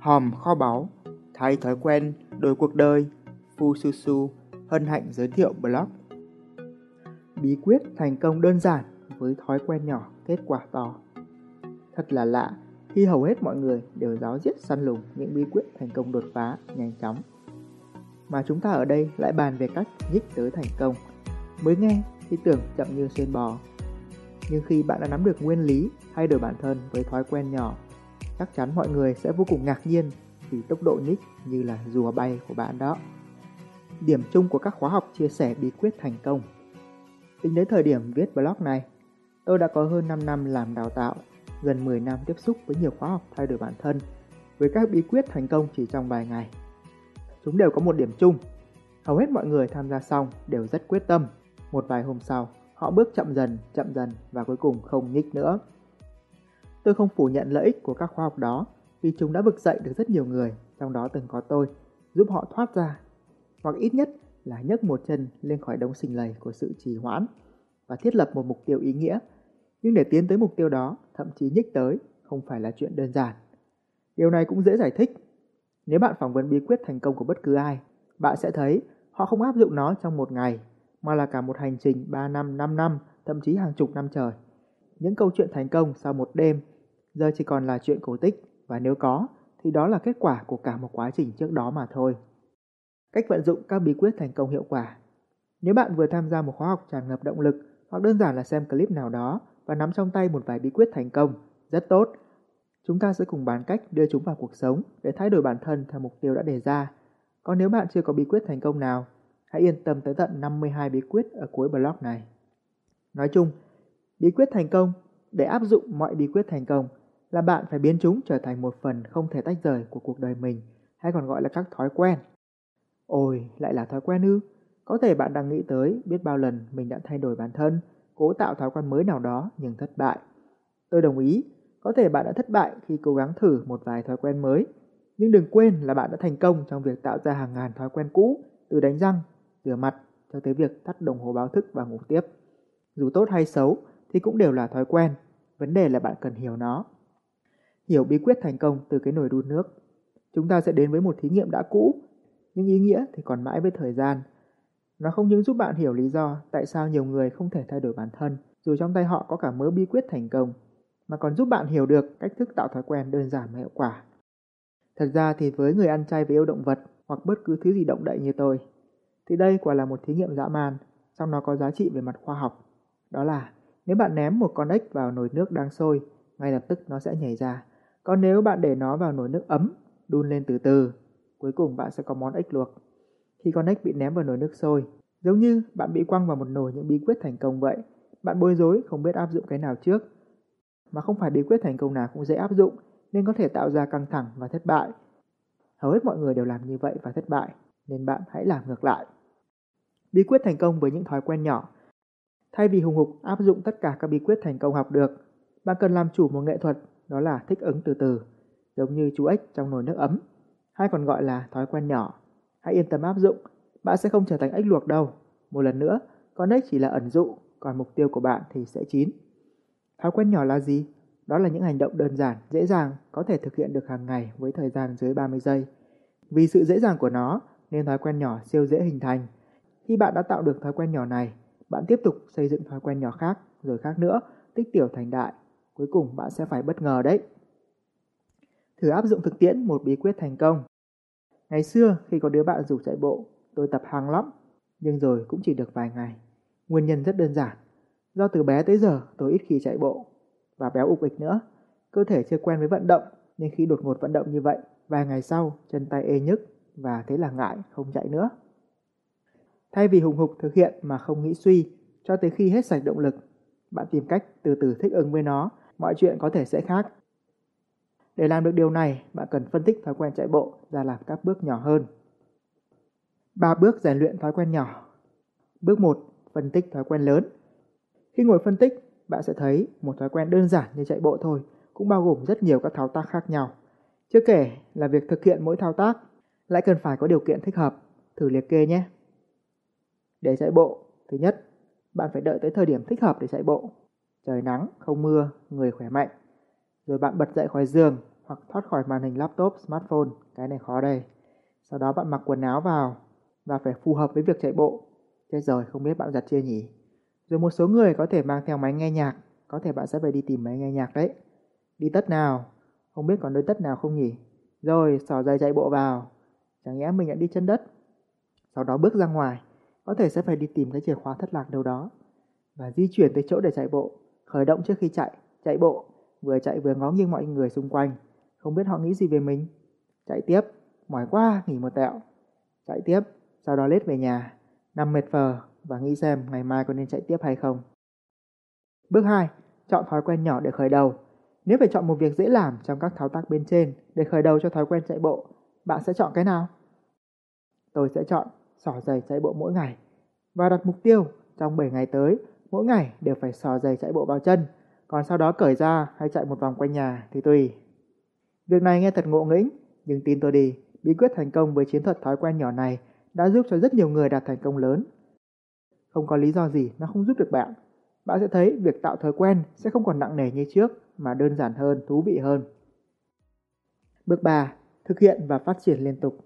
Hòm kho báu, thay thói quen, đổi cuộc đời, Phu Su Su hân hạnh giới thiệu blog. Bí quyết thành công đơn giản với thói quen nhỏ kết quả to. Thật là lạ khi hầu hết mọi người đều giáo diết săn lùng những bí quyết thành công đột phá nhanh chóng. Mà chúng ta ở đây lại bàn về cách nhích tới thành công. Mới nghe thì tưởng chậm như xuyên bò. Nhưng khi bạn đã nắm được nguyên lý thay đổi bản thân với thói quen nhỏ, chắc chắn mọi người sẽ vô cùng ngạc nhiên vì tốc độ nhích như là rùa bay của bạn đó. Điểm chung của các khóa học chia sẻ bí quyết thành công. Tính đến thời điểm viết blog này, tôi đã có hơn 5 năm làm đào tạo, gần 10 năm tiếp xúc với nhiều khóa học thay đổi bản thân, với các bí quyết thành công chỉ trong vài ngày. Chúng đều có một điểm chung, hầu hết mọi người tham gia xong đều rất quyết tâm. Một vài hôm sau, họ bước chậm dần, chậm dần và cuối cùng không nhích nữa. Tôi không phủ nhận lợi ích của các khoa học đó vì chúng đã vực dậy được rất nhiều người, trong đó từng có tôi, giúp họ thoát ra, hoặc ít nhất là nhấc một chân lên khỏi đống sình lầy của sự trì hoãn và thiết lập một mục tiêu ý nghĩa. Nhưng để tiến tới mục tiêu đó, thậm chí nhích tới, không phải là chuyện đơn giản. Điều này cũng dễ giải thích. Nếu bạn phỏng vấn bí quyết thành công của bất cứ ai, bạn sẽ thấy họ không áp dụng nó trong một ngày, mà là cả một hành trình 3 năm, 5 năm, thậm chí hàng chục năm trời. Những câu chuyện thành công sau một đêm giờ chỉ còn là chuyện cổ tích và nếu có thì đó là kết quả của cả một quá trình trước đó mà thôi. Cách vận dụng các bí quyết thành công hiệu quả. Nếu bạn vừa tham gia một khóa học tràn ngập động lực hoặc đơn giản là xem clip nào đó và nắm trong tay một vài bí quyết thành công, rất tốt. Chúng ta sẽ cùng bàn cách đưa chúng vào cuộc sống để thay đổi bản thân theo mục tiêu đã đề ra. Còn nếu bạn chưa có bí quyết thành công nào, hãy yên tâm tới tận 52 bí quyết ở cuối blog này. Nói chung, bí quyết thành công để áp dụng mọi bí quyết thành công là bạn phải biến chúng trở thành một phần không thể tách rời của cuộc đời mình, hay còn gọi là các thói quen. Ôi, lại là thói quen ư? Có thể bạn đang nghĩ tới biết bao lần mình đã thay đổi bản thân, cố tạo thói quen mới nào đó nhưng thất bại. Tôi đồng ý, có thể bạn đã thất bại khi cố gắng thử một vài thói quen mới, nhưng đừng quên là bạn đã thành công trong việc tạo ra hàng ngàn thói quen cũ, từ đánh răng, rửa mặt cho tới việc tắt đồng hồ báo thức và ngủ tiếp. Dù tốt hay xấu thì cũng đều là thói quen, vấn đề là bạn cần hiểu nó hiểu bí quyết thành công từ cái nồi đun nước. Chúng ta sẽ đến với một thí nghiệm đã cũ, nhưng ý nghĩa thì còn mãi với thời gian. Nó không những giúp bạn hiểu lý do tại sao nhiều người không thể thay đổi bản thân, dù trong tay họ có cả mớ bí quyết thành công, mà còn giúp bạn hiểu được cách thức tạo thói quen đơn giản và hiệu quả. Thật ra thì với người ăn chay và yêu động vật hoặc bất cứ thứ gì động đậy như tôi, thì đây quả là một thí nghiệm dã man, song nó có giá trị về mặt khoa học. Đó là nếu bạn ném một con ếch vào nồi nước đang sôi, ngay lập tức nó sẽ nhảy ra. Còn nếu bạn để nó vào nồi nước ấm, đun lên từ từ, cuối cùng bạn sẽ có món ếch luộc. Khi con ếch bị ném vào nồi nước sôi, giống như bạn bị quăng vào một nồi những bí quyết thành công vậy, bạn bối rối không biết áp dụng cái nào trước. Mà không phải bí quyết thành công nào cũng dễ áp dụng, nên có thể tạo ra căng thẳng và thất bại. Hầu hết mọi người đều làm như vậy và thất bại, nên bạn hãy làm ngược lại. Bí quyết thành công với những thói quen nhỏ. Thay vì hùng hục áp dụng tất cả các bí quyết thành công học được, bạn cần làm chủ một nghệ thuật đó là thích ứng từ từ, giống như chú ếch trong nồi nước ấm, hay còn gọi là thói quen nhỏ. Hãy yên tâm áp dụng, bạn sẽ không trở thành ếch luộc đâu. Một lần nữa, con ếch chỉ là ẩn dụ, còn mục tiêu của bạn thì sẽ chín. Thói quen nhỏ là gì? Đó là những hành động đơn giản, dễ dàng, có thể thực hiện được hàng ngày với thời gian dưới 30 giây. Vì sự dễ dàng của nó, nên thói quen nhỏ siêu dễ hình thành. Khi bạn đã tạo được thói quen nhỏ này, bạn tiếp tục xây dựng thói quen nhỏ khác, rồi khác nữa, tích tiểu thành đại, cuối cùng bạn sẽ phải bất ngờ đấy. Thử áp dụng thực tiễn một bí quyết thành công. Ngày xưa khi có đứa bạn rủ chạy bộ, tôi tập hàng lắm, nhưng rồi cũng chỉ được vài ngày. Nguyên nhân rất đơn giản, do từ bé tới giờ tôi ít khi chạy bộ và béo ục ịch nữa. Cơ thể chưa quen với vận động nên khi đột ngột vận động như vậy, vài ngày sau chân tay ê nhức và thế là ngại không chạy nữa. Thay vì hùng hục thực hiện mà không nghĩ suy, cho tới khi hết sạch động lực, bạn tìm cách từ từ thích ứng với nó mọi chuyện có thể sẽ khác. Để làm được điều này, bạn cần phân tích thói quen chạy bộ ra làm các bước nhỏ hơn. 3 bước rèn luyện thói quen nhỏ. Bước 1, phân tích thói quen lớn. Khi ngồi phân tích, bạn sẽ thấy một thói quen đơn giản như chạy bộ thôi, cũng bao gồm rất nhiều các thao tác khác nhau. Chưa kể là việc thực hiện mỗi thao tác lại cần phải có điều kiện thích hợp. Thử liệt kê nhé. Để chạy bộ, thứ nhất, bạn phải đợi tới thời điểm thích hợp để chạy bộ trời nắng, không mưa, người khỏe mạnh. Rồi bạn bật dậy khỏi giường hoặc thoát khỏi màn hình laptop, smartphone, cái này khó đây. Sau đó bạn mặc quần áo vào và phải phù hợp với việc chạy bộ. thế rồi, không biết bạn giặt chưa nhỉ? Rồi một số người có thể mang theo máy nghe nhạc, có thể bạn sẽ phải đi tìm máy nghe nhạc đấy. Đi tất nào? Không biết còn đôi tất nào không nhỉ? Rồi, xỏ giày chạy bộ vào. Chẳng nhẽ mình lại đi chân đất. Sau đó bước ra ngoài, có thể sẽ phải đi tìm cái chìa khóa thất lạc đâu đó. Và di chuyển tới chỗ để chạy bộ, khởi động trước khi chạy, chạy bộ, vừa chạy vừa ngó nghiêng mọi người xung quanh, không biết họ nghĩ gì về mình. Chạy tiếp, mỏi quá, nghỉ một tẹo. Chạy tiếp, sau đó lết về nhà, nằm mệt phờ và nghĩ xem ngày mai có nên chạy tiếp hay không. Bước 2. Chọn thói quen nhỏ để khởi đầu. Nếu phải chọn một việc dễ làm trong các thao tác bên trên để khởi đầu cho thói quen chạy bộ, bạn sẽ chọn cái nào? Tôi sẽ chọn sỏ giày chạy bộ mỗi ngày và đặt mục tiêu trong 7 ngày tới, mỗi ngày đều phải sỏ giày chạy bộ vào chân, còn sau đó cởi ra hay chạy một vòng quanh nhà thì tùy. Việc này nghe thật ngộ nghĩnh, nhưng tin tôi đi, bí quyết thành công với chiến thuật thói quen nhỏ này đã giúp cho rất nhiều người đạt thành công lớn. Không có lý do gì nó không giúp được bạn. Bạn sẽ thấy việc tạo thói quen sẽ không còn nặng nề như trước mà đơn giản hơn, thú vị hơn. Bước 3. Thực hiện và phát triển liên tục.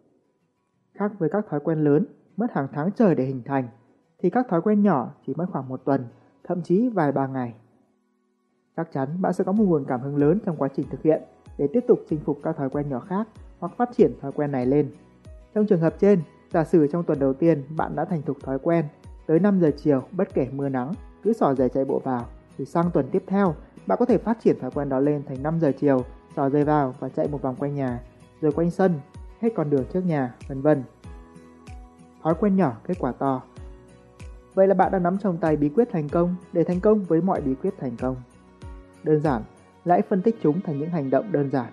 Khác với các thói quen lớn mất hàng tháng trời để hình thành, thì các thói quen nhỏ chỉ mất khoảng một tuần, thậm chí vài ba ngày. Chắc chắn bạn sẽ có một nguồn cảm hứng lớn trong quá trình thực hiện để tiếp tục chinh phục các thói quen nhỏ khác hoặc phát triển thói quen này lên. Trong trường hợp trên, giả sử trong tuần đầu tiên bạn đã thành thục thói quen, tới 5 giờ chiều bất kể mưa nắng, cứ sỏ giày chạy bộ vào, thì sang tuần tiếp theo, bạn có thể phát triển thói quen đó lên thành 5 giờ chiều, sỏ giày vào và chạy một vòng quanh nhà, rồi quanh sân, hết con đường trước nhà, vân vân. Thói quen nhỏ, kết quả to. Vậy là bạn đã nắm trong tay bí quyết thành công để thành công với mọi bí quyết thành công. Đơn giản, hãy phân tích chúng thành những hành động đơn giản,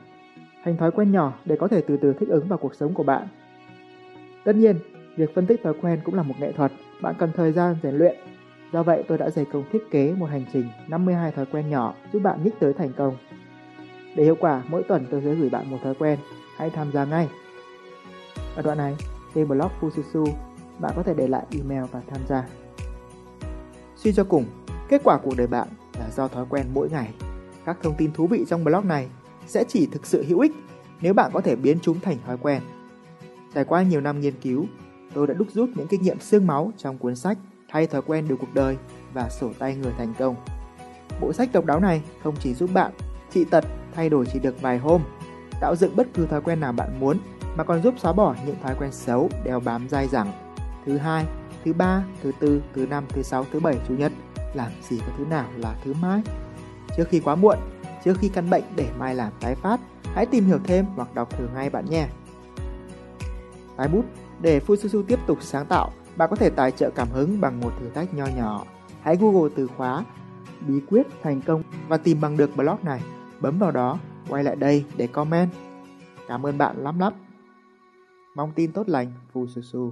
thành thói quen nhỏ để có thể từ từ thích ứng vào cuộc sống của bạn. Tất nhiên, việc phân tích thói quen cũng là một nghệ thuật, bạn cần thời gian rèn luyện. Do vậy tôi đã dày công thiết kế một hành trình 52 thói quen nhỏ giúp bạn nhích tới thành công. Để hiệu quả, mỗi tuần tôi sẽ gửi bạn một thói quen, hãy tham gia ngay. Ở đoạn này, trên blog Fususu, bạn có thể để lại email và tham gia. Suy cho cùng, kết quả cuộc đời bạn là do thói quen mỗi ngày. Các thông tin thú vị trong blog này sẽ chỉ thực sự hữu ích nếu bạn có thể biến chúng thành thói quen. Trải qua nhiều năm nghiên cứu, tôi đã đúc rút những kinh nghiệm xương máu trong cuốn sách Thay thói quen được cuộc đời và sổ tay người thành công. Bộ sách độc đáo này không chỉ giúp bạn trị tật thay đổi chỉ được vài hôm, tạo dựng bất cứ thói quen nào bạn muốn mà còn giúp xóa bỏ những thói quen xấu đeo bám dai dẳng. Thứ hai, thứ ba, thứ tư, thứ năm, thứ sáu, thứ bảy, chủ nhật, làm gì có thứ nào là thứ mai. Trước khi quá muộn, trước khi căn bệnh để mai làm tái phát, hãy tìm hiểu thêm hoặc đọc thử ngay bạn nhé. Tái bút để Fususu tiếp tục sáng tạo, bạn có thể tài trợ cảm hứng bằng một thử thách nho nhỏ. Hãy Google từ khóa bí quyết thành công và tìm bằng được blog này. Bấm vào đó, quay lại đây để comment. Cảm ơn bạn lắm lắm. Mong tin tốt lành, Fususu.